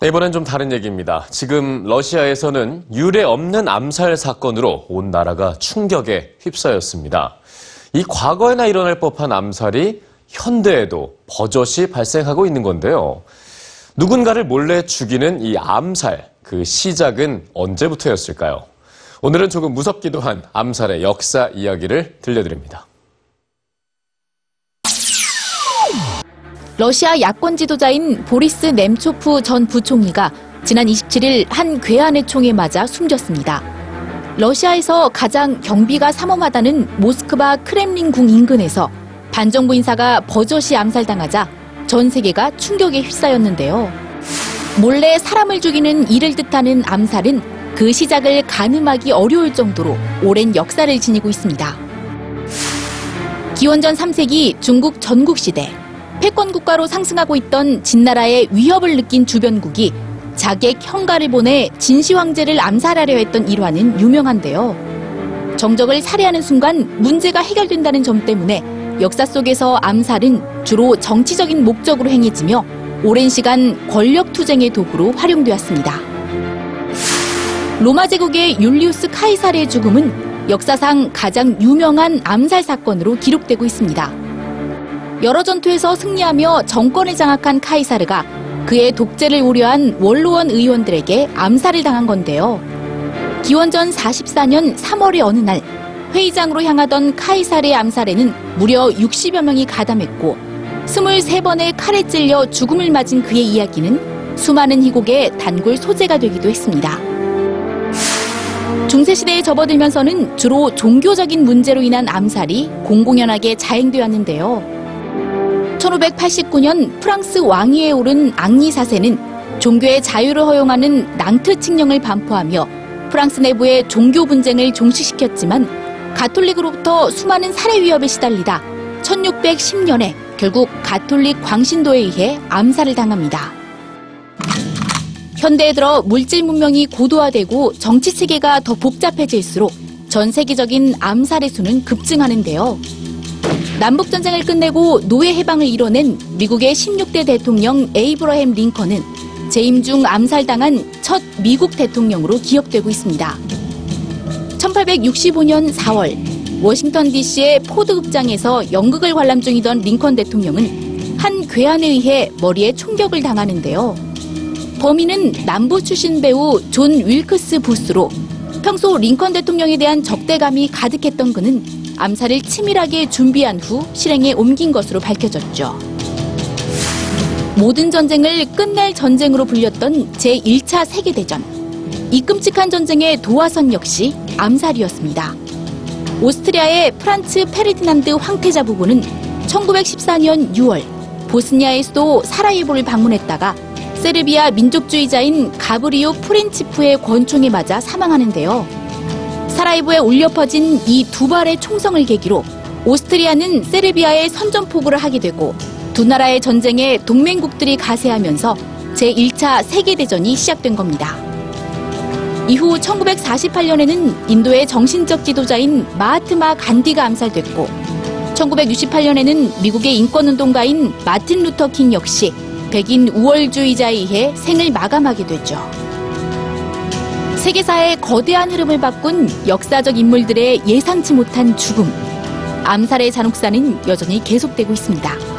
네, 이번엔 좀 다른 얘기입니다. 지금 러시아에서는 유례 없는 암살 사건으로 온 나라가 충격에 휩싸였습니다. 이 과거에나 일어날 법한 암살이 현대에도 버젓이 발생하고 있는 건데요. 누군가를 몰래 죽이는 이 암살, 그 시작은 언제부터였을까요? 오늘은 조금 무섭기도 한 암살의 역사 이야기를 들려드립니다. 러시아 야권 지도자인 보리스 nem초프 전 부총리가 지난 27일 한 괴한의 총에 맞아 숨졌습니다. 러시아에서 가장 경비가 삼엄하다는 모스크바 크렘린궁 인근에서 반정부 인사가 버젓이 암살당하자 전 세계가 충격에 휩싸였는데요. 몰래 사람을 죽이는 이를 뜻하는 암살은 그 시작을 가늠하기 어려울 정도로 오랜 역사를 지니고 있습니다. 기원전 3세기 중국 전국시대 패권 국가로 상승하고 있던 진나라의 위협을 느낀 주변국이 자객 형가를 보내 진시 황제를 암살하려 했던 일화는 유명한데요. 정적을 살해하는 순간 문제가 해결된다는 점 때문에 역사 속에서 암살은 주로 정치적인 목적으로 행해지며 오랜 시간 권력 투쟁의 도구로 활용되었습니다. 로마 제국의 율리우스 카이사르의 죽음은 역사상 가장 유명한 암살 사건으로 기록되고 있습니다. 여러 전투에서 승리하며 정권을 장악한 카이사르가 그의 독재를 우려한 원로원 의원들에게 암살을 당한 건데요. 기원전 44년 3월의 어느 날 회의장으로 향하던 카이사르의 암살에는 무려 60여 명이 가담했고 23번의 칼에 찔려 죽음을 맞은 그의 이야기는 수많은 희곡의 단골 소재가 되기도 했습니다. 중세시대에 접어들면서는 주로 종교적인 문제로 인한 암살이 공공연하게 자행되었는데요. 1589년 프랑스 왕위에 오른 앙리 사세는 종교의 자유를 허용하는 낭트 칙령을 반포하며 프랑스 내부의 종교 분쟁을 종식시켰지만 가톨릭으로부터 수많은 살해 위협에 시달리다 1610년에 결국 가톨릭 광신도에 의해 암살을 당합니다. 현대에 들어 물질 문명이 고도화되고 정치 체계가 더 복잡해질수록 전 세계적인 암살의 수는 급증하는데요. 남북 전쟁을 끝내고 노예 해방을 이뤄낸 미국의 16대 대통령 에이브러햄 링컨은 재임 중 암살당한 첫 미국 대통령으로 기억되고 있습니다. 1865년 4월 워싱턴 DC의 포드 극장에서 연극을 관람 중이던 링컨 대통령은 한 괴한에 의해 머리에 총격을 당하는데요. 범인은 남부 출신 배우 존 윌크스 부스로 평소 링컨 대통령에 대한 적대감이 가득했던 그는 암살을 치밀하게 준비한 후 실행에 옮긴 것으로 밝혀졌죠. 모든 전쟁을 끝낼 전쟁으로 불렸던 제1차 세계대전. 이 끔찍한 전쟁의 도화선 역시 암살이었습니다. 오스트리아의 프란츠 페르디난드 황태자 부부는 1914년 6월 보스니아의 수도 사라예보를 방문했다가 세르비아 민족주의자인 가브리오 프린치프의 권총에 맞아 사망하는데요. 사라이브에 울려 퍼진 이 두 발의 총성을 계기로 오스트리아는 세르비아에 선전포고를 하게 되고 두 나라의 전쟁에 동맹국들이 가세하면서 제1차 세계대전이 시작된 겁니다. 이후 1948년에는 인도의 정신적 지도자인 마하트마 간디가 암살됐고 1968년에는 미국의 인권운동가인 마틴 루터 킹 역시 백인 우월주의자에 의해 생을 마감하게 되죠. 세계사의 거대한 흐름을 바꾼 역사적 인물들의 예상치 못한 죽음. 암살의 잔혹사는 여전히 계속되고 있습니다.